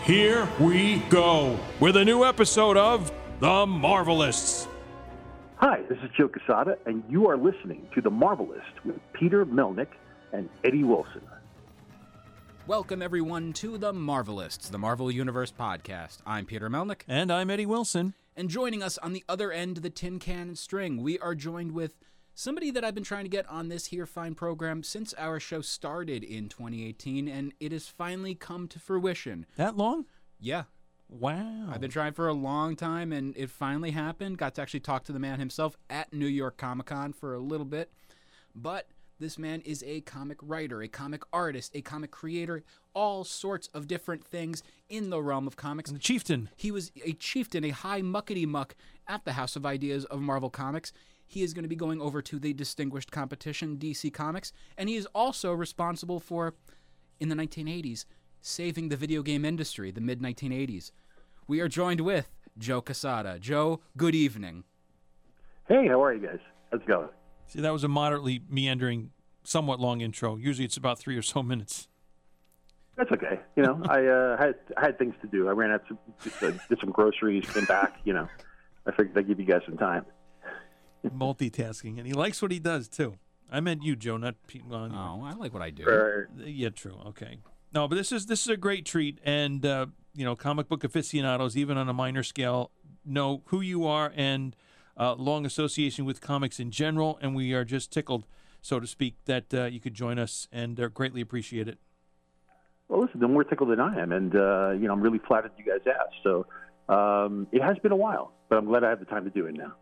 Here we go with a new episode of The Marvelists. Hi, this is Joe Quesada, and you are listening to The Marvelist with Peter Melnick and Eddie Wilson. Welcome, everyone, to The Marvelists, the Marvel Universe podcast. I'm Peter Melnick, And I'm Eddie Wilson. and joining us on the other end of the tin can and string, we are joined with somebody that I've been trying to get on this here fine program since our show started in 2018, and it has finally come to fruition. That long? Yeah, Wow. I've been trying for a long time, and it finally happened. Got to actually talk to the man himself at New York Comic Con for a little bit. But this man is a comic writer, a comic artist, a comic creator, all sorts of different things in the realm of comics. the chieftain. He was a chieftain, a high muckety muck at the House of Ideas of Marvel Comics. He is going to be going over to the distinguished competition, DC Comics, and he is also responsible for, in the 1980s, saving the video game industry, the mid 1980s. We are joined with Joe Quesada. Joe, good evening. Hey, how are you guys? How's it going? See, that was a moderately meandering, somewhat long intro. Usually it's about three or so minutes. That's okay. You know, I uh, had I had things to do. I ran out to just, uh, did some groceries, came back. You know, I figured I'd give you guys some time. Multitasking. And he likes what he does, too. I meant you, Joe, not Pete. Well, anyway. Oh, I like what I do. Or- Yeah, true. Okay. No, but this is this is a great treat, and uh, you know, comic book aficionados, even on a minor scale, know who you are and uh, long association with comics in general, and we are just tickled, so to speak, that uh, you could join us, and uh, greatly appreciate it. Well, listen, they're more tickled than I am, and uh, you know, I'm really flattered you guys asked. So um, it has been a while, but I'm glad I have the time to do it now.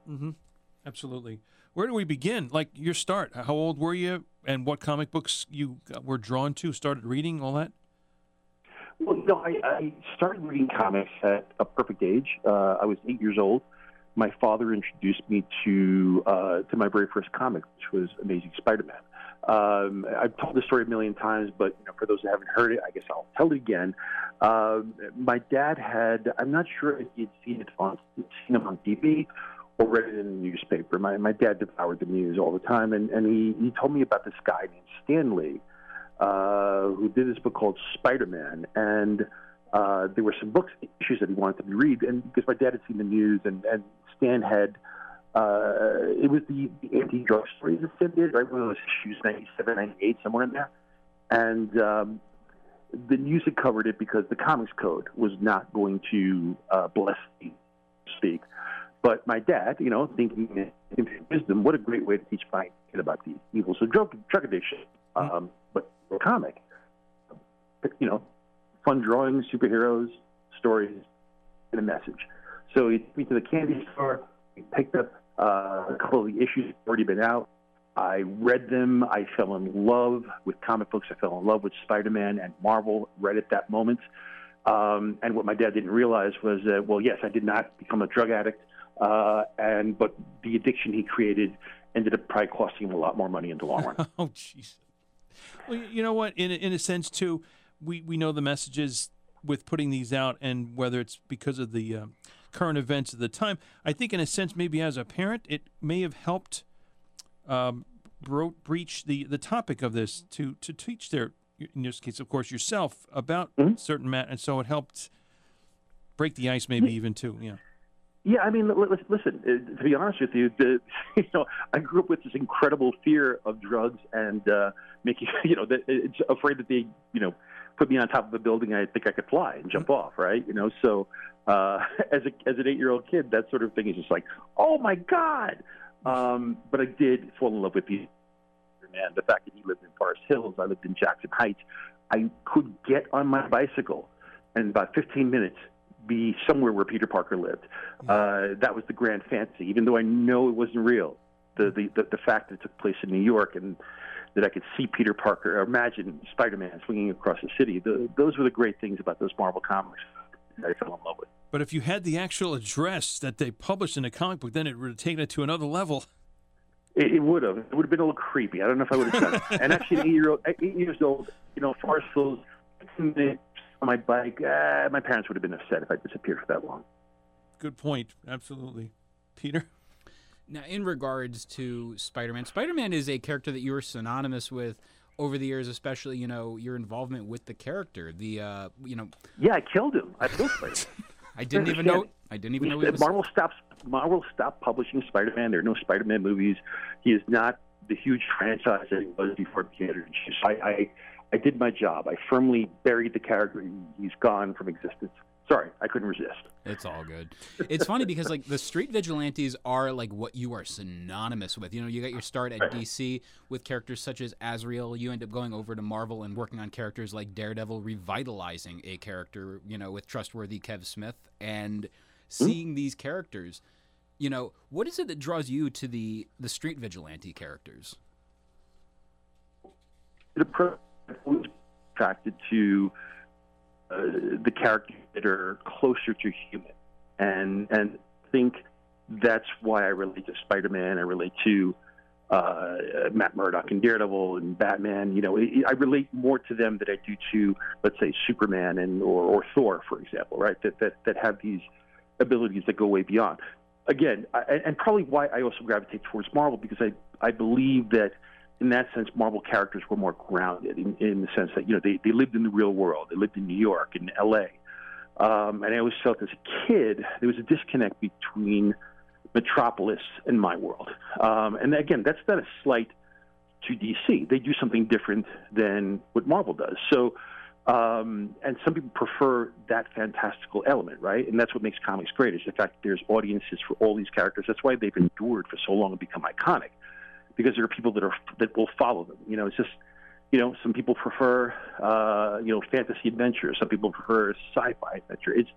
Absolutely. Where do we begin? Like your start. How old were you, and what comic books you uh, were drawn to, started reading, all that? Well, know, I, I started reading comics at a perfect age. Uh, I was eight years old. My father introduced me to uh, to my very first comic, which was Amazing Spider-Man. Um, I've told this story a million times, but you know, for those that haven't heard it, I guess I'll tell it again. Um, my dad had, I'm not sure if he'd seen it on seen him on TV or read it in the newspaper. My my dad devoured the news all the time, and, and he, he told me about this guy named Stan Lee uh, who did this book called Spider Man, and uh, there were some books issues that he wanted to read, and because my dad had seen the news, and, and Stan had. Uh, it was the, the anti-drug stories that Stan did, right? One of those issues, 97, 98, somewhere in there. And um, the news had covered it because the Comics Code was not going to uh, bless speak. But my dad, you know, thinking in wisdom, what a great way to teach my kid about the evils of drug, drug addiction. Um, but a comic, you know, fun drawings, superheroes, stories, and a message. So he took me to the candy store. He picked up uh, a couple of the issues that had already been out. I read them. I fell in love with comic books. I fell in love with Spider-Man and Marvel right at that moment. Um, and what my dad didn't realize was that, well, yes, I did not become a drug addict, uh, and but the addiction he created ended up probably costing him a lot more money in the long run. Oh, jeez. Well, you know what? In a, in a sense, too, we, we know the messages with putting these out, and whether it's because of the um, current events of the time, I think, in a sense, maybe as a parent, it may have helped um, bro- breach the, the topic of this to to teach their, in this case, of course, yourself about certain mat, and so it helped break the ice, maybe even too. Yeah. Yeah, I mean, li- li- listen. uh, To be honest with you, the, you know, I grew up with this incredible fear of drugs and uh, making, you know, that it's afraid that they, you know, put me on top of a building. I think I could fly and jump off, right? You know, so uh, as a as an eight year old kid, that sort of thing is just like, oh my god. Um, but I did fall in love with the man. The fact that he lived in Forest Hills, I lived in Jackson Heights. I could get on my bicycle and in about 15 minutes be somewhere where Peter Parker lived. Uh, that was the grand fantasy, even though I know it wasn't real. The, the, the, the fact that it took place in New York and that I could see Peter Parker, or imagine Spider-Man swinging across the city. The, those were the great things about those Marvel comics. that I fell in love with. But if you had the actual address that they published in a comic book, then it would have taken it to another level. It, it would have. It would have been a little creepy. I don't know if I would have done it. And actually, eight, year old, eight years old, you know, far as those minutes on my bike, uh, my parents would have been upset if I disappeared for that long. Good point. Absolutely. Peter? Now, in regards to Spider-Man, Spider-Man is a character that you are synonymous with over the years, especially you know your involvement with the character. The uh, you know, Yeah, I killed him. I killed Spider. I didn't even know. I didn't even know he was. Marvel stops. Marvel stopped publishing Spider-Man. There are no Spider-Man movies. He is not the huge franchise that he was before it became editor-in-chief. I, I, I did my job. I firmly buried the character. He's gone from existence. Sorry, I couldn't resist. It's all good. It's funny because like the street vigilantes are like what you are synonymous with. You know, you got your start at DC with characters such as Azrael. You end up going over to Marvel and working on characters like Daredevil, revitalizing a character. You know, with trustworthy Kev Smith and hmm? seeing these characters. You know, what is it that draws you to the the street vigilante characters? The pro was attracted to uh, the characters that are closer to human, and and think that's why I relate to Spider-Man. I relate to uh, Matt Murdock and Daredevil and Batman. You know, I I relate more to them than I do to, let's say, Superman and or, or Thor, for example, right? That that that have these abilities that go way beyond. Again, I, and probably why I also gravitate towards Marvel because I I believe that in that sense, Marvel characters were more grounded in, in the sense that you know they, they lived in the real world. They lived in New York, in L.A. Um, and I always felt as a kid there was a disconnect between Metropolis and my world. Um, and again, that's not a slight to DC. They do something different than what Marvel does. So, um, and some people prefer that fantastical element, right? And that's what makes comics great is the fact that there's audiences for all these characters. That's why they've endured for so long and become iconic because there are people that are that will follow them. You know, it's just you know some people prefer uh, you know fantasy adventure, some people prefer sci-fi adventure. It's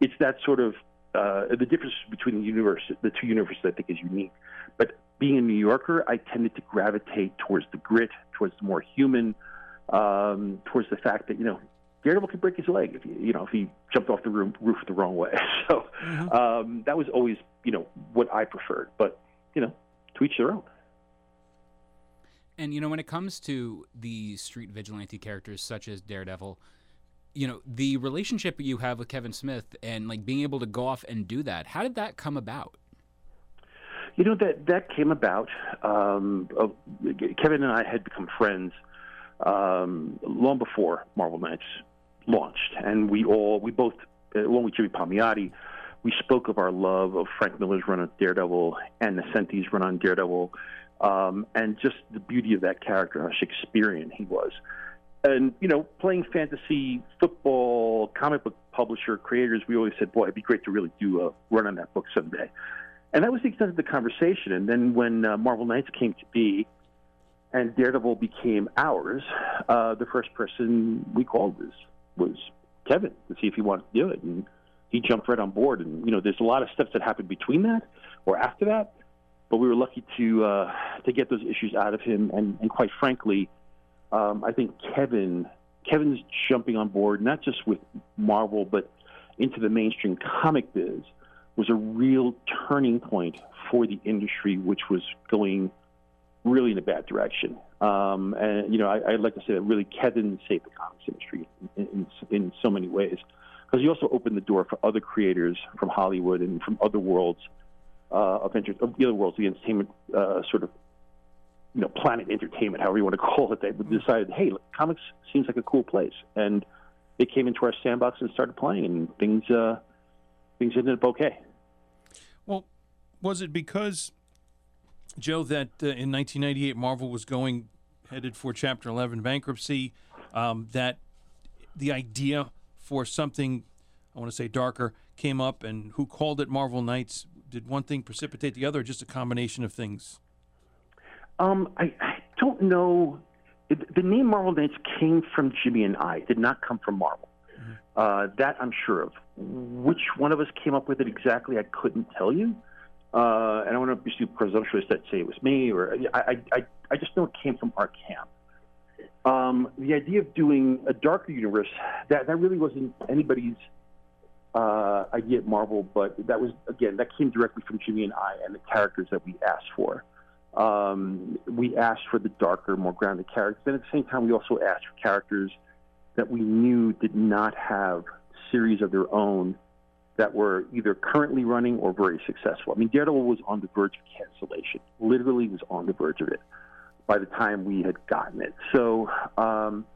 it's that sort of uh, the difference between the universe, the two universes, I think, is unique. But being a New Yorker, I tended to gravitate towards the grit, towards the more human, um, towards the fact that you know Daredevil could break his leg if you, you know if he jumped off the roof, roof the wrong way. So um, that was always you know what I preferred. But you know, to each their own. And you know, when it comes to the street vigilante characters such as Daredevil, you know, the relationship you have with Kevin Smith and like being able to go off and do that, how did that come about? You know that that came about. Um, uh, Kevin and I had become friends um, long before Marvel Knights launched, and we all we both, along with Jimmy Palmiotti, we spoke of our love of Frank Miller's run on Daredevil and Nocenti's run on Daredevil, um, and just the beauty of that character, how Shakespearean he was. And you know, playing fantasy football, comic book publisher creators, we always said, "Boy, it'd be great to really do a run on that book someday." And that was the extent of the conversation. And then when uh, Marvel Knights came to be, and Daredevil became ours, uh, the first person we called was was Kevin to see if he wanted to do it, and he jumped right on board. And you know, there's a lot of steps that happened between that or after that, but we were lucky to uh, to get those issues out of him. And, and quite frankly, um, I think Kevin Kevin's jumping on board not just with Marvel, but into the mainstream comic biz was a real turning point for the industry, which was going really in a bad direction. Um, and you know, I, I'd like to say that really Kevin saved the comics industry in, in, in so many ways because he also opened the door for other creators from Hollywood and from other worlds uh, of, inter- the other worlds, the entertainment uh, sort of you know planet entertainment, however you want to call it. They decided, hey, look, comics seems like a cool place, and they came into our sandbox and started playing, and things uh, things ended up okay. Well, was it because, Joe, that uh, in 1998 Marvel was going headed for Chapter 11 bankruptcy, um, that the idea for something, I want to say darker, came up, and who called it Marvel Knights? Did one thing precipitate the other, or just a combination of things? Um, I, I don't know. It, the name Marvel Knights came from Jimmy and I. It did not come from Marvel. Uh, that I'm sure of. Which one of us came up with it exactly, I couldn't tell you. Uh, and I want to be too presumptuous that say it was me, or I, I, I just know it came from our camp. Um, the idea of doing a darker universe that that really wasn't anybody's uh, idea at Marvel, but that was again that came directly from Jimmy and I and the characters that we asked for. Um, we asked for the darker, more grounded characters, and at the same time, we also asked for characters that we knew did not have series of their own that were either currently running or very successful. I mean, Daredevil was on the verge of cancellation. Literally, was on the verge of it by the time we had gotten it. So. Um,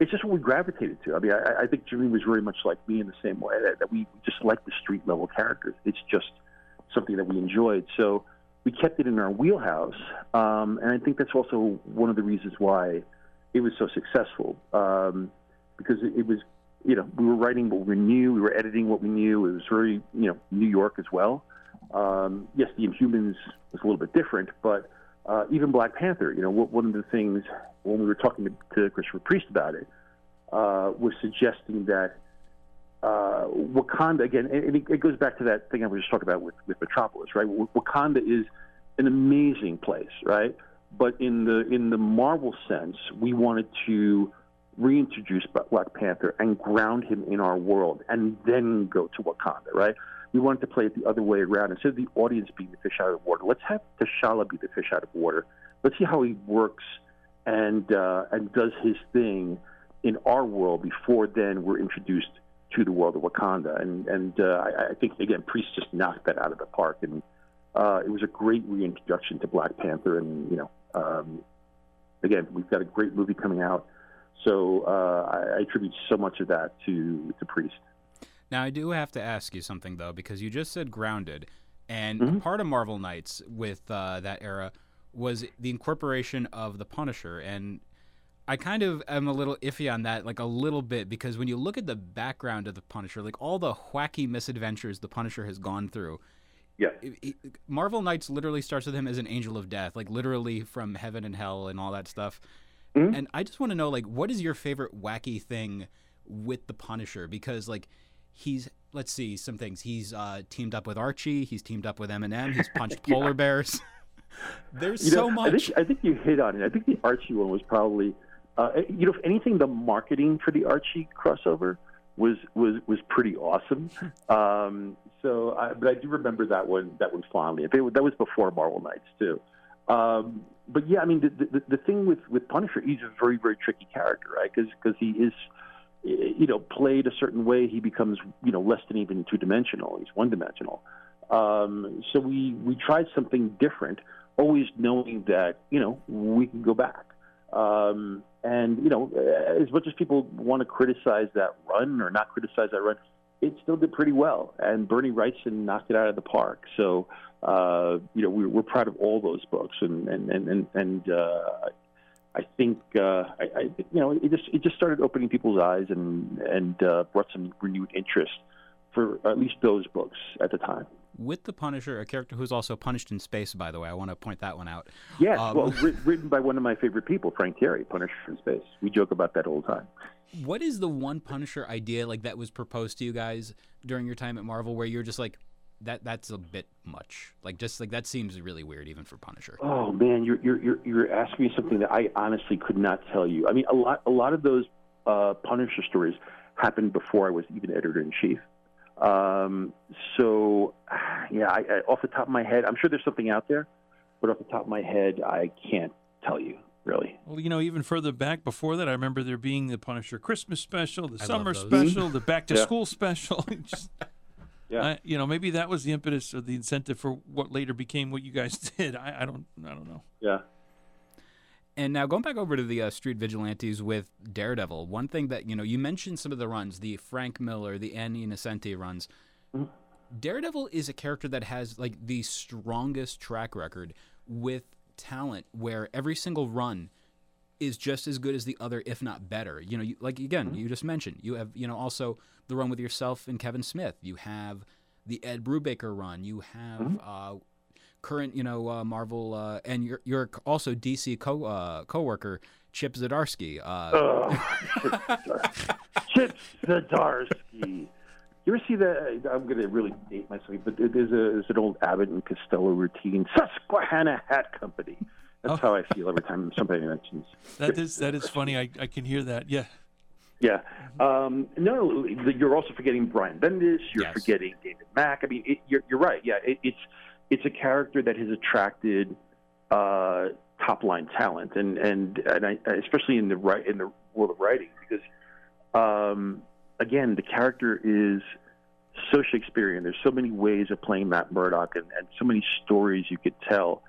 it's just what we gravitated to. I mean, I, I think Jimmy was very much like me in the same way that, that we just like the street level characters. It's just something that we enjoyed. So we kept it in our wheelhouse, um, and I think that's also one of the reasons why it was so successful. Um, because it, it was, you know, we were writing what we knew, we were editing what we knew. It was very, you know, New York as well. Um, yes, the Inhumans was a little bit different, but uh, even Black Panther, you know, one of the things when we were talking to, to Christopher Priest about it uh, was suggesting that uh, Wakanda again, and it, goes back to that thing I was just talking about with, with Metropolis, right? Wakanda is an amazing place, right? But in the in the Marvel sense, we wanted to reintroduce Black Panther and ground him in our world, and then go to Wakanda, right? We wanted to play it the other way around. Instead of the audience being the fish out of water, let's have T'Challa be the fish out of water. Let's see how he works and uh, and does his thing in our world before then we're introduced to the world of Wakanda. And and uh, I, I think again, Priest just knocked that out of the park, and uh, it was a great reintroduction to Black Panther. And you know, um, again, we've got a great movie coming out, so uh, I attribute so much of that to to Priest. Now, I do have to ask you something though, because you just said grounded, and mm-hmm. part of Marvel Knights with uh, that era was the incorporation of the Punisher, and I kind of am a little iffy on that, like a little bit, because when you look at the background of the Punisher, like all the wacky misadventures the Punisher has gone through. Yeah. It, it, Marvel Knights literally starts with him as an angel of death, like literally from heaven and hell and all that stuff. Mm-hmm. And I just want to know, like, what is your favorite wacky thing with the Punisher? Because, like, he's let's see some things. He's uh, teamed up with Archie. He's teamed up with Eminem. He's punched yeah. polar bears. There's you so know, much. I think, I think you hit on it. I think the Archie one was probably, uh, you know, if anything, the marketing for the Archie crossover was was was pretty awesome. Um, so, I, but I do remember that one that one fondly. It, that was before Marvel Knights too. Um, but yeah, I mean, the, the the thing with with Punisher, he's a very very tricky character, right? Because because he is you know, played a certain way, he becomes, you know, less than even two dimensional. He's one dimensional. Um, so we, we tried something different, always knowing that, you know, we can go back. Um, and, you know, as much as people want to criticize that run or not criticize that run, it still did pretty well. And Bernie Wrightson knocked it out of the park. So, uh, you know, we're, we're proud of all those books. And, and, and, and, and uh, I think uh, I, I, you know it just it just started opening people's eyes and and uh, brought some renewed interest for at least those books at the time. With the Punisher, a character who's also punished in space, by the way, I want to point that one out. Yes, um, well, written by one of my favorite people, Frank Tieri, Punisher in space. We joke about that all the time. What is the one Punisher idea like that was proposed to you guys during your time at Marvel, where you're just like, that that's a bit much. Like just like that seems really weird even for Punisher. Oh man, you're you're you're, you're asking me something that I honestly could not tell you. I mean, a lot a lot of those uh, Punisher stories happened before I was even editor in chief. Um, so yeah, I, I, off the top of my head, I'm sure there's something out there, but off the top of my head, I can't tell you really. Well, you know, even further back before that, I remember there being the Punisher Christmas special, the I summer special, the back to yeah. school special. Just, yeah. I, you know, maybe that was the impetus or the incentive for what later became what you guys did. I, I don't, I don't know. Yeah. And now going back over to the uh, Street Vigilantes with Daredevil, one thing that you know you mentioned some of the runs, the Frank Miller, the Annie Nocenti runs. Mm-hmm. Daredevil is a character that has like the strongest track record with talent, where every single run is just as good as the other, if not better. You know, you, like again, mm-hmm. you just mentioned you have you know also the run with yourself and Kevin Smith. You have the Ed Brubaker run. You have mm-hmm. uh, current you know uh, Marvel uh, and you're you're also DC co uh, coworker Chip Zdarsky. Uh, Chip Zdarsky. You ever see that? I'm going to really date myself, but there's, a, there's an old Abbott and Costello routine, Susquehanna Hat Company. That's oh. how I feel every time somebody mentions. That is that is funny. I, I can hear that. Yeah. Yeah. Um, no, you're also forgetting Brian Bendis. You're Yes. forgetting David Mack. I mean, it, you're, you're right. Yeah, it, it's it's a character that has attracted uh, top line talent, and and and I, especially in the right in the world of writing, because um, again, the character is so Shakespearean. There's so many ways of playing Matt Murdock, and, and so many stories you could tell,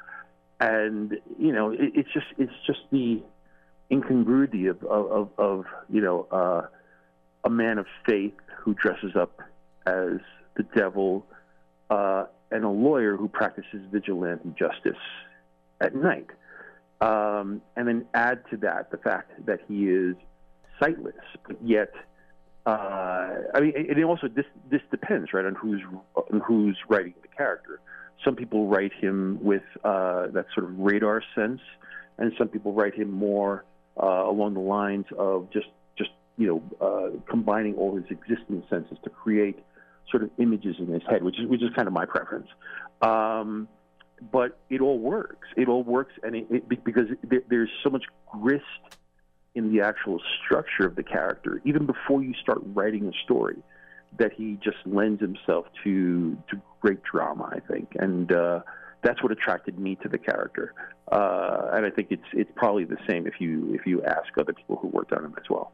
and you know, it, it's just it's just the incongruity of of, of, of you know uh, a man of faith who dresses up as the devil uh, and a lawyer who practices vigilante justice at night. Um, and then add to that the fact that he is sightless, but yet, uh, I mean, and also this this depends right on who's on who's writing the character. Some people write him with uh, that sort of radar sense, and some people write him more uh, along the lines of just just you know uh, combining all his existing senses to create sort of images in his head, which is which is kind of my preference. Um, but it all works. It all works, and it, it, because there, there's so much grist in the actual structure of the character, even before you start writing a story, that he just lends himself to to great drama. I think, and uh, that's what attracted me to the character. Uh, and I think it's it's probably the same if you if you ask other people who worked on him as well.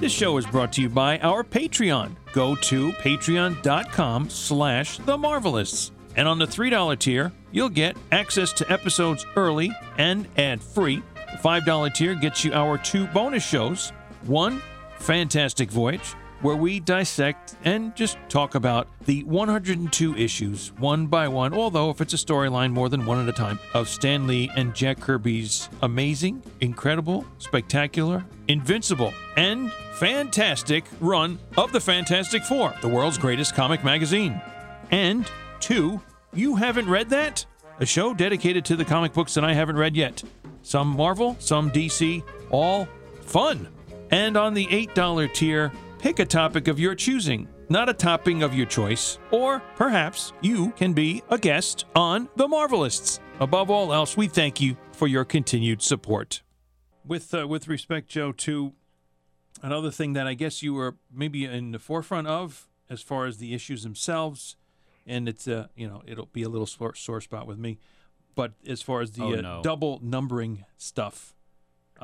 This show is brought to you by our Patreon. Go to patreon.com slash the Marvelists. And on the $3 tier, you'll get access to episodes early and ad-free. The $5 tier gets you our two bonus shows. One, Fantastic Voyage, where we dissect and just talk about the 102 issues one by one, although if it's a storyline, more than one at a time, of Stan Lee and Jack Kirby's amazing, incredible, spectacular, invincible, and fantastic run of the Fantastic Four, the world's greatest comic magazine. And two, you haven't read that? A show dedicated to the comic books that I haven't read yet. Some Marvel, some DC, all fun. And on the $8 tier, pick a topic of your choosing, not a topping of your choice. Or perhaps you can be a guest on The Marvelists. Above all else, we thank you for your continued support. With uh, with respect, Joe, to another thing that I guess you were maybe in the forefront of as far as the issues themselves, and it's uh, you know it'll be a little sore, sore spot with me, but as far as the Oh, uh, double numbering stuff,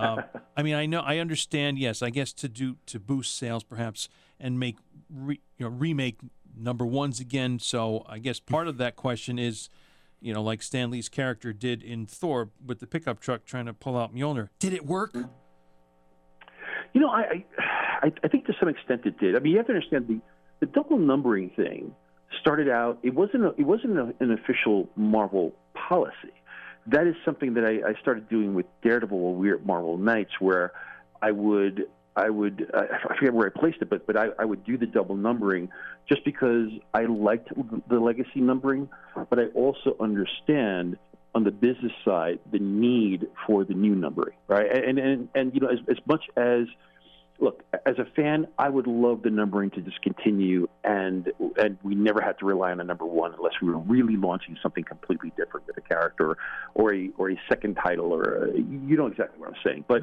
um, I mean I know I understand. Yes, I guess to do to boost sales perhaps and make re, you know remake number ones again. So I guess part of that question is. You know, like Stan Lee's character did in Thor with the pickup truck trying to pull out Mjolnir. Did it work? You know, I, I I think to some extent it did. I mean, you have to understand the the double numbering thing started out. It wasn't a, it wasn't a, an official Marvel policy. That is something that I, I started doing with Daredevil when we were at Marvel Knights, where I would I would I forget where I placed it, but but I, I would do the double numbering just because I liked the legacy numbering, but I also understand on the business side the need for the new numbering, right? And and and you know as as much as look as a fan, I would love the numbering to just continue, and and we never had to rely on a number one unless we were really launching something completely different with a character or a or a second title or a, you know exactly what I'm saying. But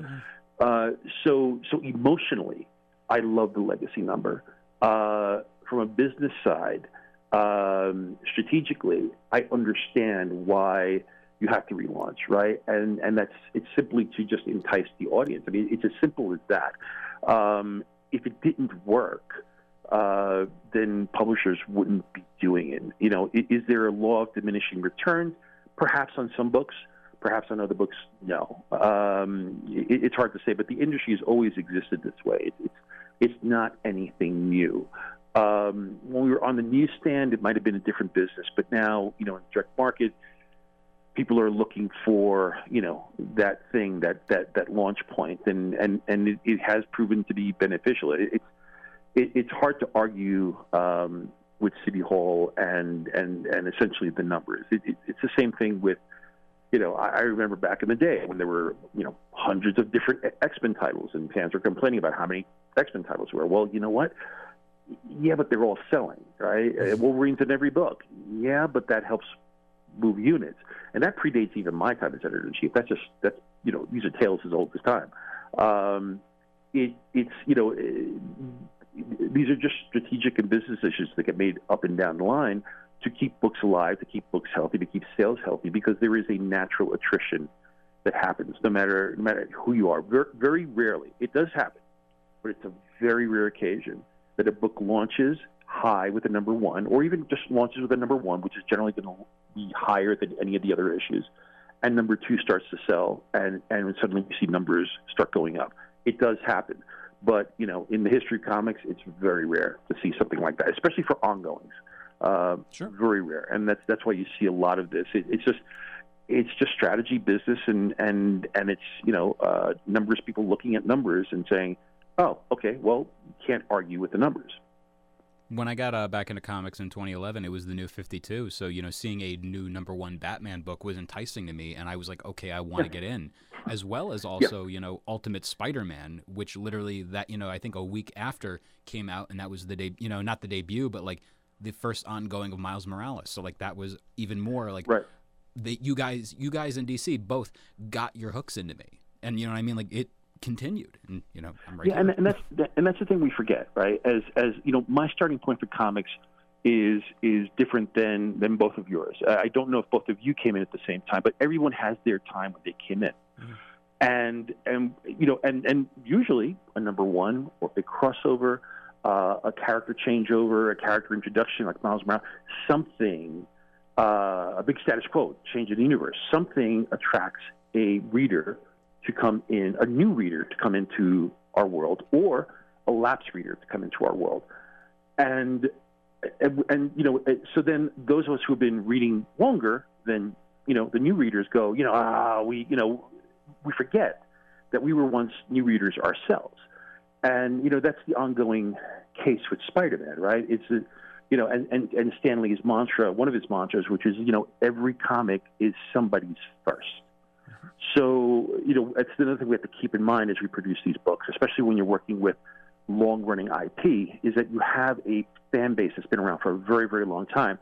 uh, so so emotionally, I love the legacy number. Uh, from a business side, um, strategically, I understand why you have to relaunch, right? And and that's it's simply to just entice the audience. I mean, it's as simple as that. Um, if it didn't work, uh, then publishers wouldn't be doing it. You know, is there a law of diminishing returns? Perhaps on some books, perhaps on other books, no. Um, it, it's hard to say, but the industry has always existed this way. It, it's it's not anything new. Um, when we were on the newsstand, it might have been a different business, but now, you know, in direct market, people are looking for, you know, that thing, that that that launch point, and and and it, it has proven to be beneficial. It, it's it, it's hard to argue um, with City Hall and and and essentially the numbers. It, it, it's the same thing with you know, I, I remember back in the day when there were, you know, hundreds of different X Men titles, and fans were complaining about how many X Men titles were. Well, you know what? Yeah, but they're all selling, right? Uh, Wolverine's in every book. Yeah, but that helps move units, and that predates even my time as editor in chief. That's just that's you know these are tales as old as time. Um, it, it's you know uh, these are just strategic and business issues that get made up and down the line to keep books alive, to keep books healthy, to keep sales healthy, because there is a natural attrition that happens no matter no matter who you are. Very, very rarely, it does happen, but it's a very rare occasion that a book launches high with a number one, or even just launches with a number one, which is generally going to be higher than any of the other issues, and number two starts to sell, and and suddenly you see numbers start going up. It does happen, but you know, in the history of comics, it's very rare to see something like that, especially for ongoings. Uh, Sure. Very rare, and that's that's why you see a lot of this. It, it's just it's just strategy, business, and and and it's you know uh, numbers. People looking at numbers and saying, "Oh, okay, well, you can't argue with the numbers." When I got uh, back into comics in 2011, it was the new 52. So, you know, seeing a new number one Batman book was enticing to me. And I was like, okay, I want to get in. As well as also, you know, Ultimate Spider Man, which literally that, you know, I think a week after came out. And that was the day, you know, not the debut, but like the first ongoing of Miles Morales. So, like, that was even more like Right. that you guys, you guys in DC both got your hooks into me. And, you know what I mean? Like, it continued. And, you know, I'm right Yeah, and, and that's and that's the thing we forget, right? As as you know, my starting point for comics is is different than than both of yours. I don't know if both of you came in at the same time, but everyone has their time when they came in, and and you know, and and usually a number one or a crossover, uh, a character changeover, a character introduction like Miles Morales, something. Uh, a big status quo, change in the universe. Something attracts a reader to come in, a new reader to come into our world, or a lapsed reader to come into our world. And and, and you know, so then those of us who have been reading longer than you know, the new readers go, you know, ah, we, you know, we forget that we were once new readers ourselves. And you know, that's the ongoing case with Spider-Man, right? It's a, you know, and, and, and Stan Lee's mantra, one of his mantras, which is, you know, every comic is somebody's first. So, you know, that's another thing we have to keep in mind as we produce these books, especially when you're working with long running IP, is that you have a fan base that's been around for a very, very long time,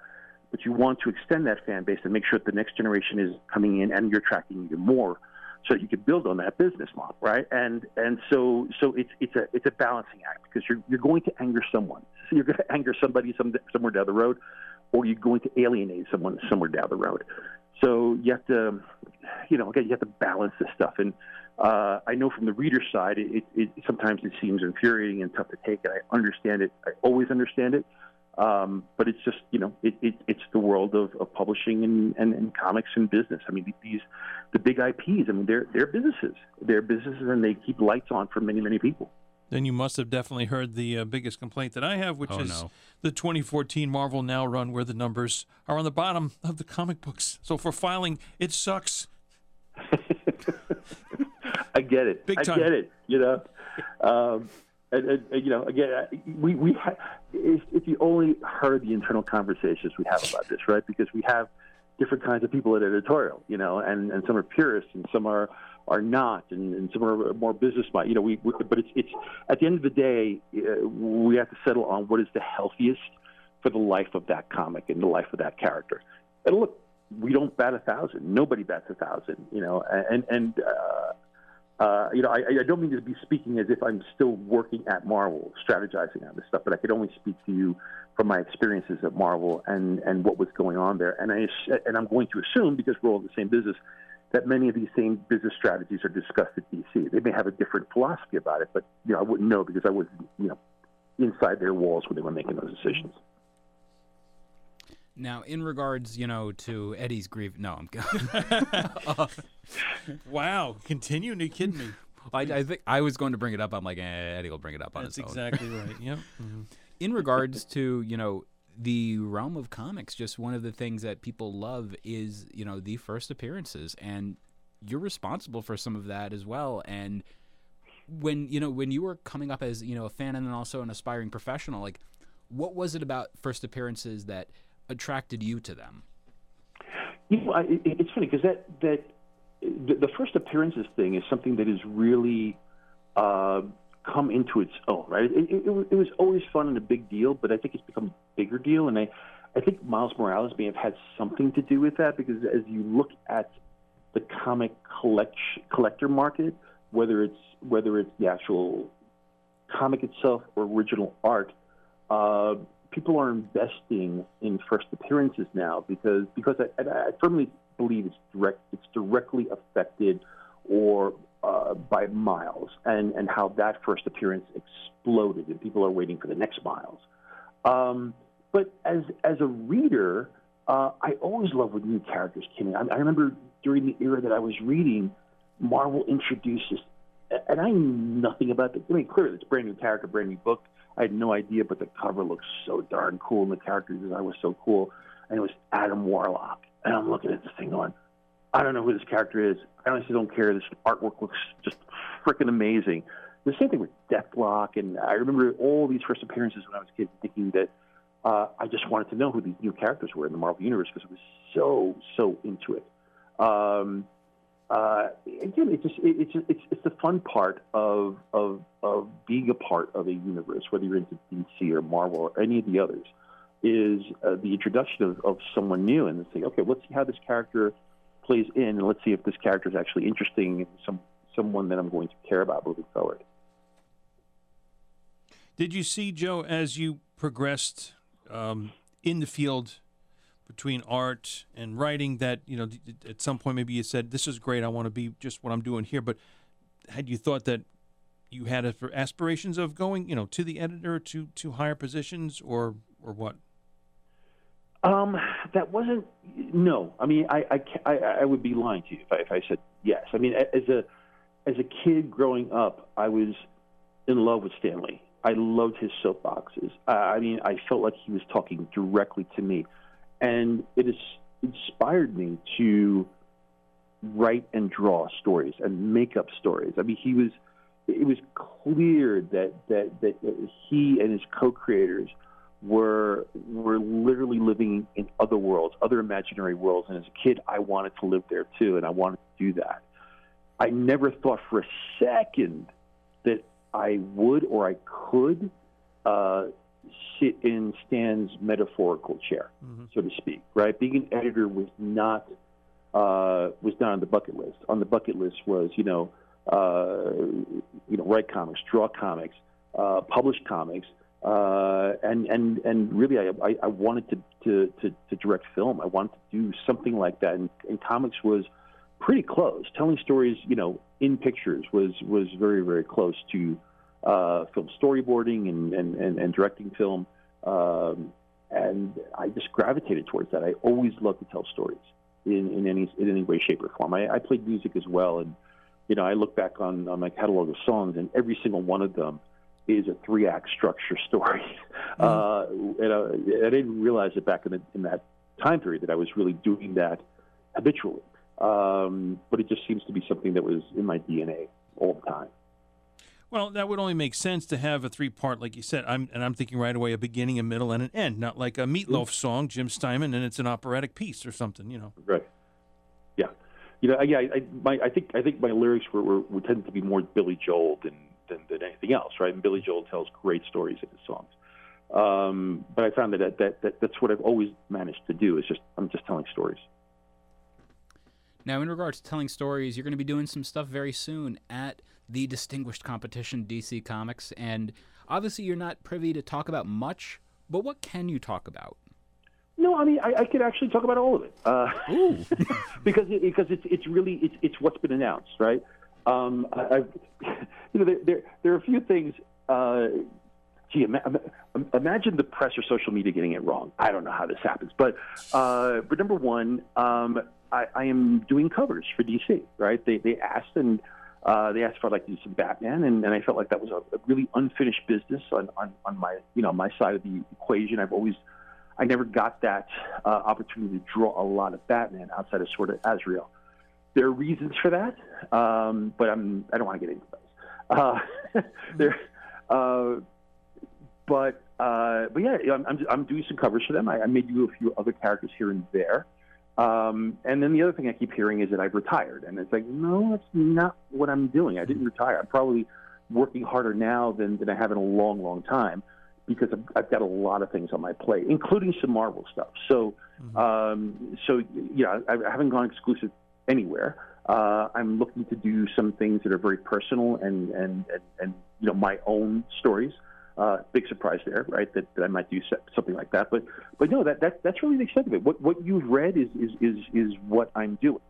but you want to extend that fan base and make sure that the next generation is coming in and you're tracking even more so that you can build on that business model, right? And and so so it's it's a it's a balancing act because you're you're going to anger someone. So you're going to anger somebody some, somewhere down the road, or you're going to alienate someone somewhere down the road. So you have to, you know, again, you have to balance this stuff. And uh, I know from the reader side, it, it sometimes it seems infuriating and tough to take. And I understand it. I always understand it. Um, but it's just, you know, it, it, it's the world of, of publishing and, and, and comics and business. I mean, these the big IPs. I mean, they're they're businesses. They're businesses, and they keep lights on for many many people. Then you must have definitely heard the uh, biggest complaint that I have, which Oh, is no. the 2014 Marvel Now run, where the numbers are on the bottom of the comic books. So for filing, it sucks. I get it. Big time. I get it. You know, um, and, and, and, you know, again, we we ha- if, if you only heard the internal conversations we have about this, right? Because we have different kinds of people at editorial, you know, and, and some are purists and some are are not, and, and some are more business minded. You know, we, we but it's it's at the end of the day, uh, we have to settle on what is the healthiest for the life of that comic and the life of that character. And look, we don't bat a thousand. Nobody bats a thousand. You know, and and. Uh, uh, you know, I, I don't mean to be speaking as if I'm still working at Marvel, strategizing on this stuff, but I could only speak to you from my experiences at Marvel and, and what was going on there. And I and I'm going to assume because we're all in the same business that many of these same business strategies are discussed at DC. They may have a different philosophy about it, but you know, I wouldn't know because I wasn't you know inside their walls when they were making those decisions. Now, in regards, you know, to Eddie's grief, no, I'm kidding. Wow, continue? to kid me? I, I think I was going to bring it up. I'm like, eh, Eddie will bring it up on That's his own. That's exactly right. Yep. Mhm. in regards to you know the realm of comics just one of the things that people love is you know the first appearances and you're responsible for some of that as well and when you know when you were coming up as you know a fan and then also an aspiring professional like what was it about first appearances that attracted you to them? You know, I, it's funny because that that the, the first appearances thing is something that is really uh, come into its own, right? It, it, it, was- always fun and a big deal, but I think it's become a bigger deal, and I I think Miles Morales may have had something to do with that because as you look at the comic collect, collector market, whether it's whether it's the actual comic itself or original art, uh, people are investing in first appearances now because because I, I firmly believe it's direct it's directly affected or uh, by Miles and and how that first appearance exploded and people are waiting for the next Miles. Um, but as as a reader, uh, I always love when new characters came in. I, I remember during the era that I was reading, Marvel introduces, and I knew nothing about the. I mean, clearly it's a brand new character, brand new book. I had no idea, but the cover looks so darn cool, and the character design was so cool. And it was Adam Warlock, and I'm looking at this thing going, I don't know who this character is. I honestly don't care. This artwork looks just freaking amazing. The same thing with Deathlok, and I remember all these first appearances when I was a kid, thinking that uh, I just wanted to know who these new characters were in the Marvel Universe because I was so so into it. Um, uh, again, it's just it, it's it's it's the fun part of of of being a part of a universe, whether you're into DC or Marvel or any of the others, is uh, the introduction of, of someone new and saying, okay, let's see how this character plays in, and let's see if this character is actually interesting and some someone that I'm going to care about moving forward. Did you see Joe as you progressed um, in the field between art and writing that you know at some point maybe you said this is great I want to be just what I'm doing here but had you thought that you had aspirations of going you know to the editor to to higher positions or or what um that wasn't no I mean I I, I, I would be lying to you if I, if I said yes I mean as a as a kid growing up I was in love with Stan Lee. I loved his soapboxes. Uh, I mean, I felt like he was talking directly to me, and it has inspired me to write and draw stories and make up stories. I mean, he was. It was clear that that that he and his co-creators were were literally living in other worlds, other imaginary worlds. And as a kid, I wanted to live there too, and I wanted to do that. I never thought for a second that I would or I could uh, sit in Stan's metaphorical chair, mm-hmm. so to speak. Right, being an editor was not uh, was not on the bucket list. On the bucket list was you know uh, you know write comics, draw comics, uh, publish comics. Uh, and and and really, I, I, wanted to, to, to, to direct film. I wanted to do something like that, and, and comics was pretty close. Telling stories, you know, in pictures was was very very close to uh, film storyboarding and, and, and, and directing film. Um, and I just gravitated towards that. I always loved to tell stories in, in any in any way, shape, or form. I, I played music as well, and you know, I look back on, on my catalog of songs, and every single one of them is a three act structure story. Mm-hmm. Uh, and uh, I didn't realize it back in, the, in that time period that I was really doing that habitually. Um, but it just seems to be something that was in my DNA all the time. Well, that would only make sense to have a three part, like you said. I'm and I'm thinking right away a beginning, a middle, and an end, not like a Meatloaf mm-hmm. song, Jim Steinman, and it's an operatic piece or something, you know. Right. Yeah. You know, yeah. I, my, I think I think my lyrics were, were, were tended to be more Billy Joel than, than, than anything else, right? And Billy Joel tells great stories in his songs. Um, but I found that, that, that, that that's what I've always managed to do. Is just I'm just telling stories. Now, in regards to telling stories, you're going to be doing some stuff very soon at the distinguished competition, DC Comics. And obviously, you're not privy to talk about much, but what can you talk about? No, I mean I, I could actually talk about all of it uh, because it, because it's it's really it's it's what's been announced, right? Um, I, I've, you know, there, there there are a few things. Uh, gee, imagine the press or social media getting it wrong. I don't know how this happens, but uh, but number one, um, I, I am doing covers for DC, right? They they asked and uh, they asked if I'd like to do some Batman, and, and I felt like that was a, a really unfinished business on, on, on my you know my side of the equation. I've always I never got that uh, opportunity to draw a lot of Batman outside of sort of Azrael. There are reasons for that, um, but I'm I don't want to get into those. Uh, there, uh, but uh, but yeah, I'm, I'm I'm doing some covers for them. I, I may do a few other characters here and there. Um, and then the other thing I keep hearing is that I've retired, and it's like, no, that's not what I'm doing. I didn't retire. I'm probably working harder now than, than I have in a long, long time because I've, I've got a lot of things on my plate, including some Marvel stuff. So, mm-hmm. um, so you know, I, I haven't gone exclusive anywhere. Uh, I'm looking to do some things that are very personal and and and, and you know my own stories. Uh, big surprise there, right? That, that I might do something like that. But but no, that, that that's really the extent of it. What what you've read is is is, is what I'm doing,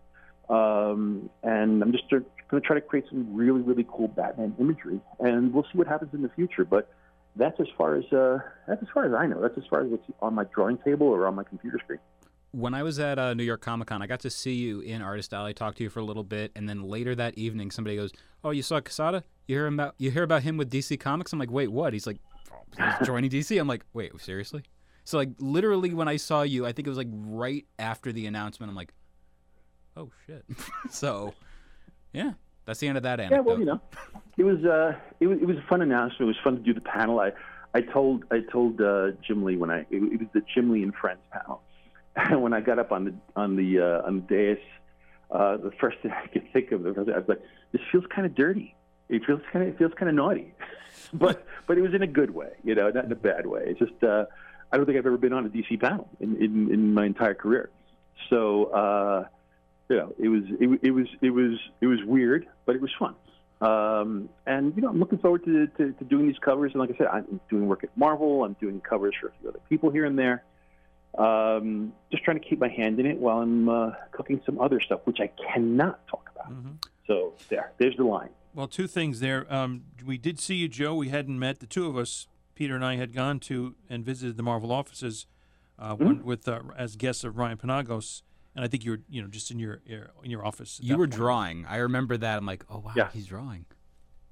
um, and I'm just going to try to create some really really cool Batman imagery, and we'll see what happens in the future. But that's as far as uh, that's as far as I know. That's as far as what's on my drawing table or on my computer screen. When I was at uh, New York Comic Con, I got to see you in Artist Alley, talk to you for a little bit, and then later that evening, somebody goes, "Oh, you saw Quesada? You hear about you hear about him with DC Comics?" I'm like, "Wait, what?" He's like, "He's joining DC." I'm like, "Wait, seriously?" So like literally when I saw you, I think it was like right after the announcement. I'm like, "Oh shit!" so yeah, that's the end of that Yeah, well, you know, it was uh, it was it was a fun announcement. It was fun to do the panel. I I told I told uh, Jim Lee when I it, it was the Jim Lee and Friends panel. When I got up on the on the uh, on the dais, uh, the first thing I could think of, I was like, "This feels kind of dirty. It feels kind of it feels kind of naughty," but but it was in a good way, you know, not in a bad way. It's just uh, I don't think I've ever been on a DC panel in in, in my entire career. So uh, you know, it was it, it was it was it was weird, but it was fun. Um, and you know, I'm looking forward to, to to doing these covers. And like I said, I'm doing work at Marvel. I'm doing covers for a few other people here and there. Um, just trying to keep my hand in it while I'm uh, cooking some other stuff, which I cannot talk about. So there, there's the line. Well, two things there. Um, we did see you, Joe. We hadn't met. The two of us, Peter and I, had gone to and visited the Marvel offices, uh, one with uh, as guests of Ryan Penagos, and I think you were, you know, just in your your- in your office. You were point. drawing. I remember that. I'm like, "Oh wow, Yeah. he's drawing."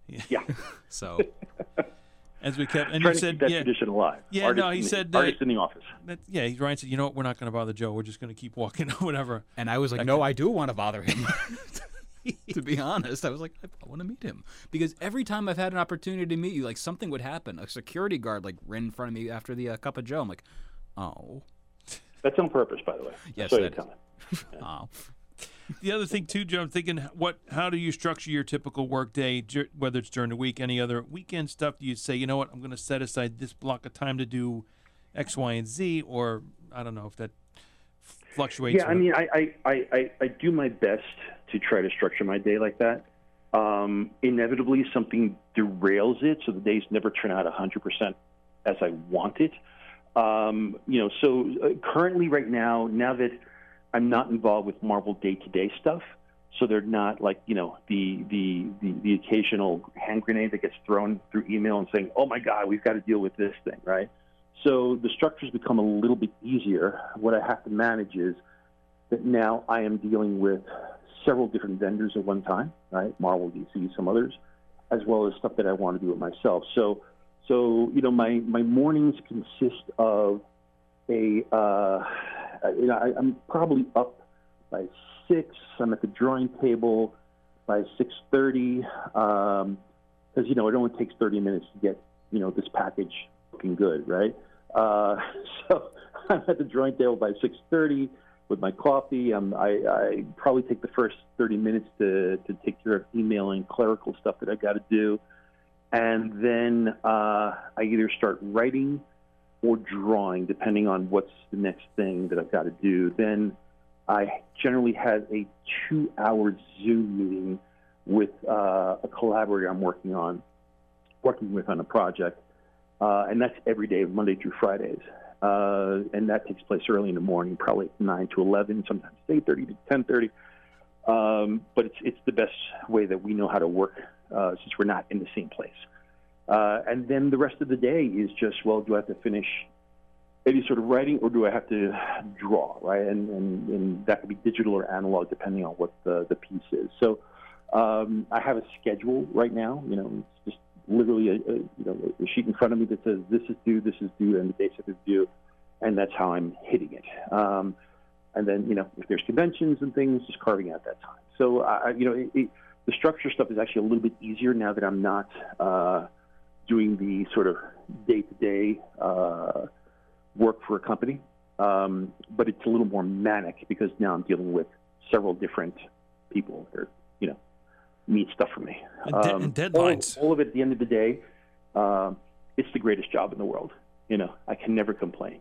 Yeah, So as we kept, and trying you to said, that yeah, tradition alive. Yeah, Artist no, he in the, said that- artist in the office. that, yeah. he- Ryan said, you know what, we're not going to bother Joe. We're just going to keep walking or whatever. And I was like, no, I do want to bother him. to be honest, I was like, I, want to meet him because every time I've had an opportunity to meet you, like something would happen. A security guard like ran in front of me after the uh, cup of Joe. I'm like, oh, That's on purpose, by the way. Yes, So that you is. tell oh. The other thing too, Joe, I'm thinking, what? How do you structure your typical work day? Whether it's during the week, any other weekend stuff? Do you say, you know what, I'm going to set aside this block of time to do X, Y, and Z, or I don't know if that fluctuates. Yeah, I mean, I, I, I, I, I do my best to try to structure my day like that. Um, inevitably, something derails it, so the days never turn out 100% as I want it. Um, you know, so uh, currently, right now, now that I'm not involved with Marvel day-to-day stuff, so they're not like you know the the the, the occasional hand grenade that gets thrown through email and saying, "Oh my God, we've got to deal with this thing," right? So the structures become a little bit easier. What I have to manage is that now I am dealing with several different vendors at one time, right? Marvel, DC, some others, as well as stuff that I want to do it myself. So, so you know, my my mornings consist of a, uh, you know, I, I'm probably up by six. I'm at the drawing table by six thirty, because you know it only takes thirty minutes to get you know this package looking good, right? Uh, so I'm at the drawing table by six thirty with my coffee. Um, I, I probably take the first 30 minutes to, to take care of emailing clerical stuff that I got to do. And then uh, I either start writing or drawing, depending on what's the next thing that I've got to do. Then I generally have a two hour Zoom meeting with uh, a collaborator I'm working on, working with on a project. Uh, and that's every day, Monday through Fridays uh, and that takes place early in the morning, probably nine to eleven, sometimes eight thirty to ten thirty. Um, but it's it's the best way that we know how to work uh, since we're not in the same place. Uh, and then the rest of the day is just well, do I have to finish any sort of writing, or do I have to draw, right? And and, and that could be digital or analog, depending on what the the piece is. So um, I have a schedule right now. You know, it's just literally a, a you know a sheet in front of me that says this is due, this is due, and the dates is due, and that's how I'm hitting it. Um, and then you know if there's conventions and things, just carving out that time. So you know it, it, the structure stuff is actually a little bit easier now that I'm not uh, doing the sort of day-to-day uh, work for a company. Um, but it's a little more manic because now I'm dealing with several different people that are, you know need stuff from me. And de- and deadlines. All, all of it at the end of the day, um, it's the greatest job in the world. You know, I can never complain.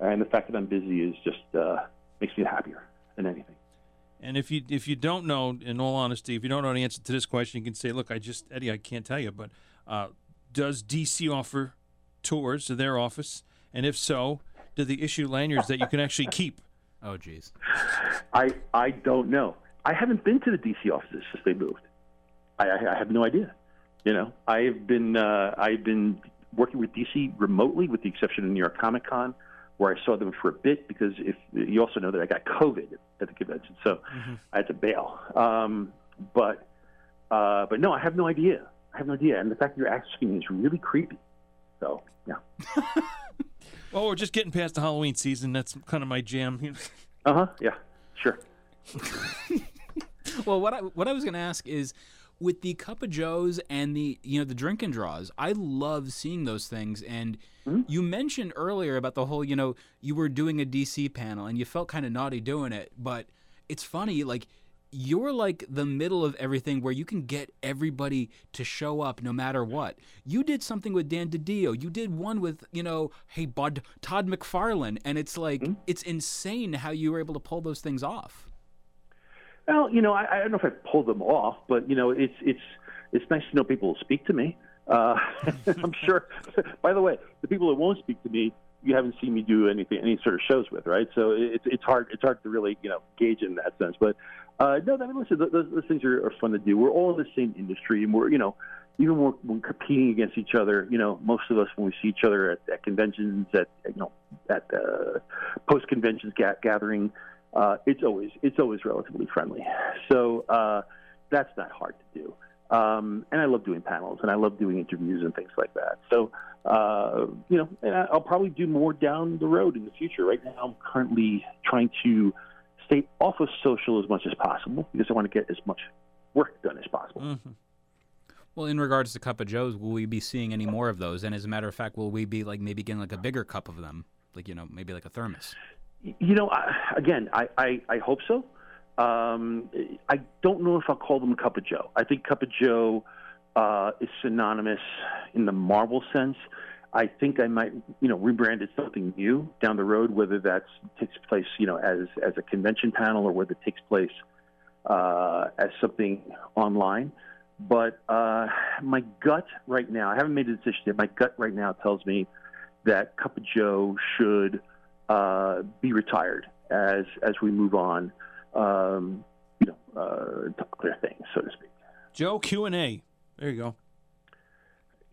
And the fact that I'm busy is just uh, makes me happier than anything. And if you if you don't know, in all honesty, if you don't know the answer to this question, you can say, "Look, I just Eddie, I can't tell you." But uh, does DC offer tours to their office? And if so, do they issue lanyards that you can actually keep? Oh, jeez. I I don't know. I haven't been to the DC offices since they moved. I, I, I have no idea. You know, I've been uh, I've been working with DC remotely, with the exception of New York Comic Con, where I saw them for a bit because if you also know that I got COVID at the convention, so I had to bail. Um, but uh, but no, I have no idea. I have no idea, and the fact that you're asking me is really creepy. So yeah. Well, we're just getting past the Halloween season. That's kind of my jam. Uh huh. Yeah. Sure. Well, what I what I was going to ask is with the cup of joes and the you know the drink and draws i love seeing those things and you mentioned earlier about the whole you know you were doing a dc panel and you felt kind of naughty doing it but it's funny like you're like the middle of everything where you can get everybody to show up no matter what. You did something with Dan DiDio. You did one with, you know, hey, Bud, Todd McFarlane. And it's like, it's insane how you were able to pull those things off. Well, you know, I, I don't know if I pulled them off, but you know, it's it's it's nice to know people will speak to me. Uh, I'm sure. By the way, the people that won't speak to me, you haven't seen me do anything, any sort of shows with, right? So it's it's hard it's hard to really you know gauge in that sense. But uh, no, I mean, listen, those, those things are, are fun to do. We're all in the same industry, and we're you know even when we're competing against each other, you know, most of us when we see each other at, at conventions, at you know, at uh, post conventions ga- gathering, uh, it's always it's always relatively friendly. So uh, that's not hard to do. Um, and I love doing panels, and I love doing interviews and things like that. So uh, you know, and I'll probably do more down the road in the future. Right now, I'm currently trying to stay off of social as much as possible because I want to get as much work done as possible. Mhm. Well, in regards to Cup of Joes, will we be seeing any more of those? And as a matter of fact, will we be like maybe getting like a bigger cup of them? Like, you know, maybe like a thermos. You know, I, again, I, I, I hope so. Um, I don't know if I'll call them Cup of Joe. I think Cup of Joe uh, is synonymous in the Marvel sense. I think I might, you know, rebrand it something new down the road, whether that takes place, you know, as as a convention panel or whether it takes place uh, as something online. But uh, my gut right now, I haven't made a decision yet. My gut right now tells me that Cup of Joe should uh, be retired as as we move on, um, you know, uh, to other things, so to speak. Joe Q and A. There you go.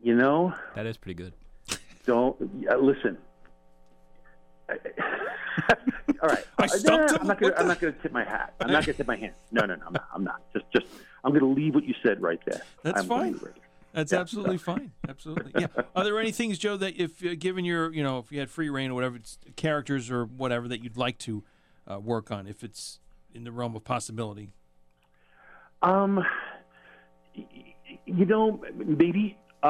You know, That is pretty good. Don't uh, listen. All right, I Uh, stumped nah, him? I'm. I'm not gonna tip my hat. I'm not gonna tip my hand. No, no, no. I'm not. I'm not. Just, just. I'm gonna leave what you said right there. That's I'm fine. leave it right there. That's Yeah. absolutely fine. Absolutely. Yeah. Are there any things, Joe, that if uh, given your, you know, if you had free reign or whatever, it's characters or whatever that you'd like to uh, work on, if it's in the realm of possibility? Um, you know, maybe. Uh,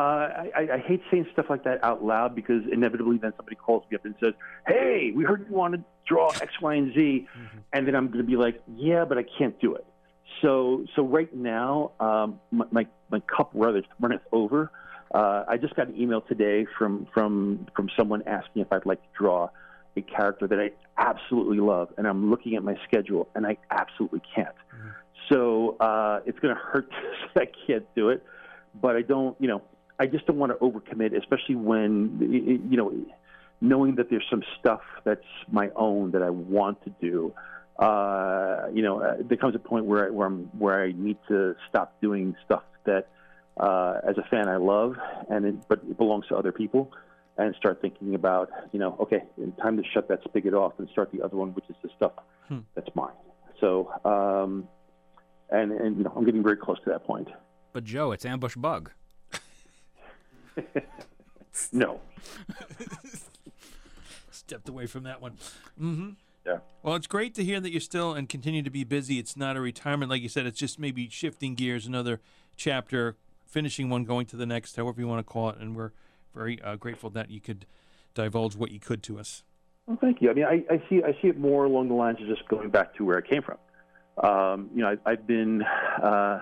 I, I- hate saying stuff like that out loud because inevitably then somebody calls me up and says, "Hey, we heard you want to draw X, Y, and Z," and then I'm going to be like, "Yeah, but I can't do it." So, so right now, um, my, my my cup runneth runneth over. Uh, I just got an email today from from from someone asking if I'd like to draw a character that I absolutely love, and I'm looking at my schedule, and I absolutely can't. So uh, it's going to hurt that I can't do it, but I don't, you know, I just don't want to overcommit, especially when, you know, knowing that there's some stuff that's my own that I want to do. Uh, you know, uh, there comes a point where I, where I'm where I need to stop doing stuff that, uh, as a fan, I love, and it, but it belongs to other people, and start thinking about, you know, okay, time to shut that spigot off and start the other one, which is the stuff Hmm. that's mine. So, um, and and you know, I'm getting very close to that point. But Joe, it's Ambush Bug. No, Stepped away from that one. hmm Yeah. Well, it's great to hear that you're still and continue to be busy. It's not a retirement, like you said. It's just maybe shifting gears, another chapter, finishing one, going to the next, however you want to call it. And we're very uh, grateful that you could divulge what you could to us. Well, thank you. I mean, I, I see I see it more along the lines of just going back to where I came from. Um, you know, I, I've been uh,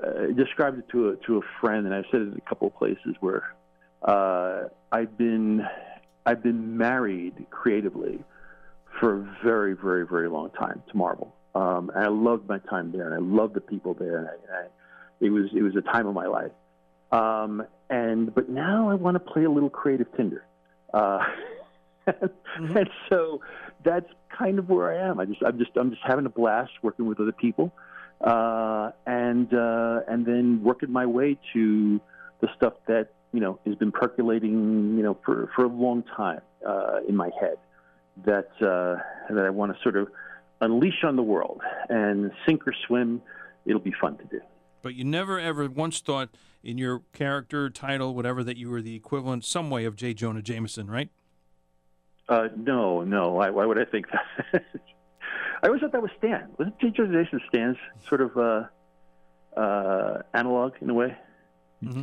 uh, described it to a to a friend, and I've said it in a couple of places where uh, I've been I've been married creatively for a very very very long time to Marvel. um, and I loved my time there, and I loved the people there, and I, and I, it was it was a time of my life. Um, and but now I want to play a little creative Tinder, uh, mm-hmm. and so that's kind of where I am. I just I'm just I'm just having a blast working with other people, uh, and uh, and then working my way to the stuff that you know has been percolating you know for for a long time uh, in my head that uh, that I want to sort of unleash on the world and sink or swim. It'll be fun to do. But you never ever once thought in your character, title, whatever, that you were the equivalent, some way, of J. Jonah Jameson, right? Uh, no, no. Why, why would I think that? I always thought that was Stan. Wasn't J. Jonah Jameson Stan's sort of uh, uh, analog in a way? Mm-hmm.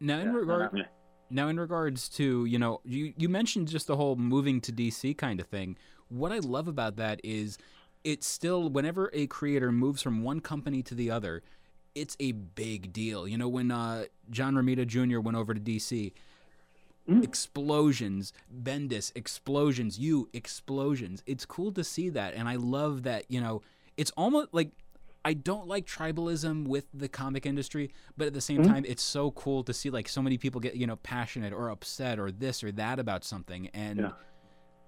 Now, in yeah, regard, now in regards to you know, you you mentioned just the whole moving to DC kind of thing. What I love about that is it's still whenever a creator moves from one company to the other, it's a big deal. You know, when uh, John Romita Jr. went over to DC, mm. explosions, Bendis explosions, you explosions. It's cool to see that, and I love that. You know, it's almost like I don't like tribalism with the comic industry, but at the same mm time, it's so cool to see like so many people get you know passionate or upset or this or that about something, and yeah.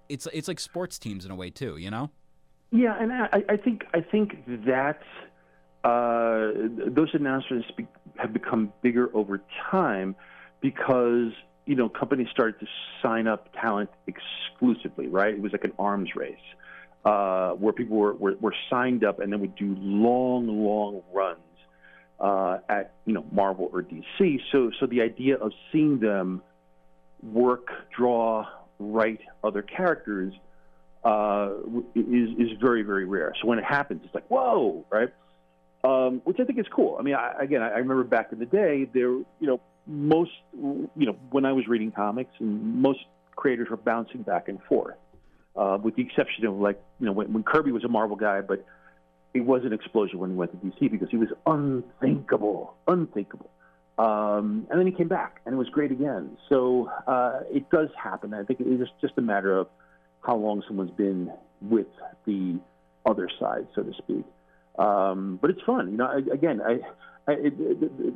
it's it's like sports teams in a way too. You know. Yeah, and I, I think I think that uh, those announcements be, have become bigger over time because you know companies started to sign up talent exclusively. Right, it was like an arms race uh, where people were, were, were signed up and then would do long, long runs uh, at you know Marvel or DC. So so the idea of seeing them work, draw, write other characters uh, is is very very rare. So when it happens, it's like whoa, right? Um, which I think is cool. I mean, I, again, I remember back in the day, there, you know, most, you know, when I was reading comics, and most creators were bouncing back and forth, uh, with the exception of like, you know, when, when Kirby was a Marvel guy, but it was an explosion when he went to DC because he was unthinkable, unthinkable. Um, and then he came back, and it was great again. So uh, it does happen. I think it's just a matter of how long someone's been with the other side, so to speak. Um, but it's fun, you know. I, again, I, I it, it, the,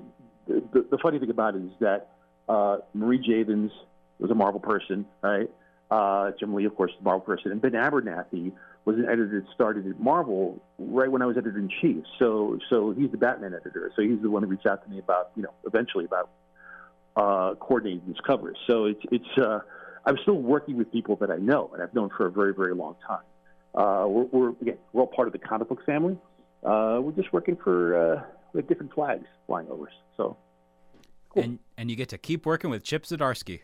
the, the, funny thing about it is that uh, Marie Javins was a Marvel person, right? Uh, Jim Lee, of course, Marvel person, and Ben Abernathy was an editor that started at Marvel right when I was editor in chief. So, so he's the Batman editor. So he's the one who reached out to me about, you know, eventually about uh, coordinating these covers. So it's it's. Uh, I'm still working with people that I know and I've known for a very, very long time. Uh, we're, we're, again, we're all part of the comic book family. Uh, we're just working for uh, with different flags flying over us. So, cool. and and you get to keep working with Chip Zdarsky.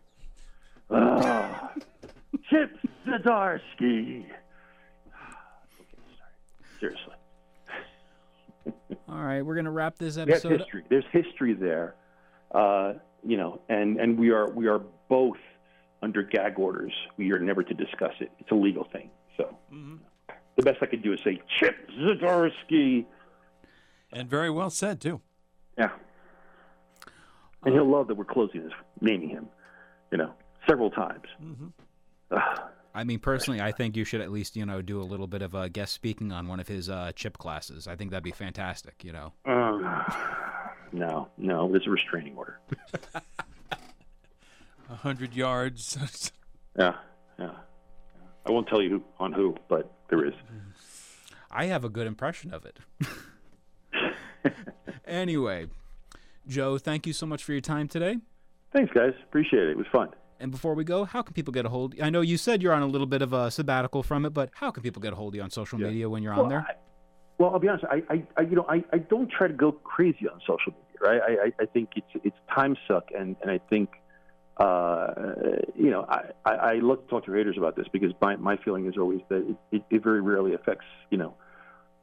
Uh, Chip Zdarsky. Seriously. All right, we're gonna wrap this episode. There's history. There's history there, uh, you know, and and we are we are both under gag orders. We are never to discuss it. It's a legal thing. So mm-hmm. The best I could do is say Chip Zdarsky. And very well said too. Yeah. And he'll love that we're closing this, naming him, you know, several times. Mm-hmm. I mean, personally, I think you should at least, you know, do a little bit of a guest speaking on one of his uh, chip classes. I think that'd be fantastic, you know. Uh, no, no, there's a restraining order. A hundred yards. yeah, yeah. I won't tell you who, on who, but there is. I have a good impression of it. anyway, Joe, thank you so much for your time today. Thanks, guys. Appreciate it. It was fun. And before we go, how can people get a hold? I know you said you're on a little bit of a sabbatical from it, but how can people get a hold of you on social yeah. media when you're well, on there? I, well, I'll be honest. I, I, I, you know, I, I don't try to go crazy on social media, right? I, I, I think it's it's time suck, and and I think uh, you know, I, I, I love to talk to creators about this because my, my feeling is always that it, it, it very rarely affects, you know,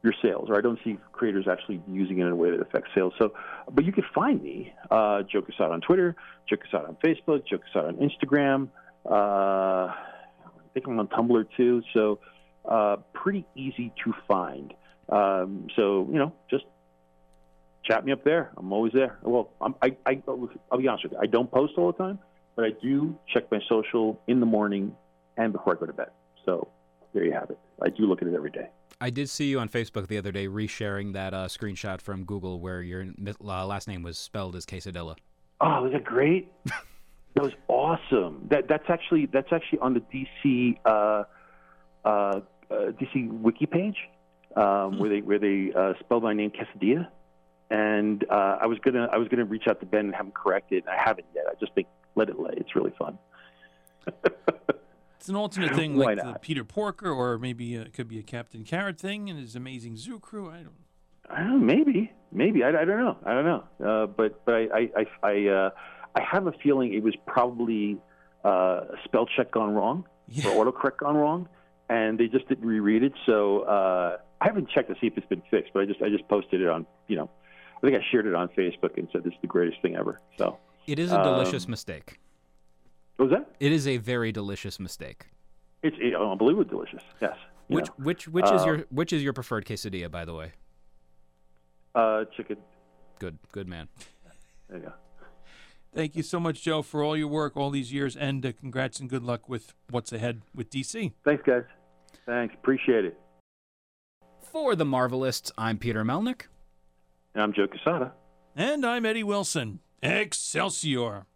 your sales, or I don't see creators actually using it in a way that affects sales. So, but you can find me, uh, Joe Quesada on Twitter, Joe Quesada on Facebook, Joe Quesada on Instagram. Uh, I think I'm on Tumblr too. So, uh, pretty easy to find. Um, so, you know, just chat me up there. I'm always there. Well, I'm, I, I, I'll be honest with you. I don't post all the time but I do check my social in the morning and before I go to bed. So there you have it. I do look at it every day. I did see you on Facebook the other day resharing that uh, screenshot from Google where your uh, last name was spelled as Quesadilla. Oh, was that great? that was awesome. That that's actually that's actually on the DC uh, uh, uh, DC wiki page um, where they where they uh, spelled my name Quesadilla. And uh, I was gonna I was gonna reach out to Ben and have him correct it. I haven't yet. I just think let it lay. It's really fun. It's an alternate thing like the? Peter Porker, or maybe uh, it could be a Captain Carrot thing and his amazing zoo crew. I don't. I don't know, maybe, maybe. I, I don't know. I don't know. Uh, but but I I I I, uh, I have a feeling it was probably uh, spell check gone wrong Yeah. or autocorrect gone wrong, and they just didn't reread it. So uh, I haven't checked to see if it's been fixed. But I just I just posted it on you know I think I shared it on Facebook and said this is the greatest thing ever. So It is a delicious Um, mistake. what was that? It is a very delicious mistake. It's it, unbelievably delicious. Yes. Which know. which which is uh, your which is your preferred quesadilla, by the way? uh, chicken? Good good man. There you go. Thank you so much, Joe, for all your work all these years, and uh, congrats and good luck with what's ahead with DC. Thanks, guys. Thanks. Appreciate it. For the Marvelists, I'm Peter Melnick. And I'm Joe Quesada. And I'm Eddie Wilson. Excelsior.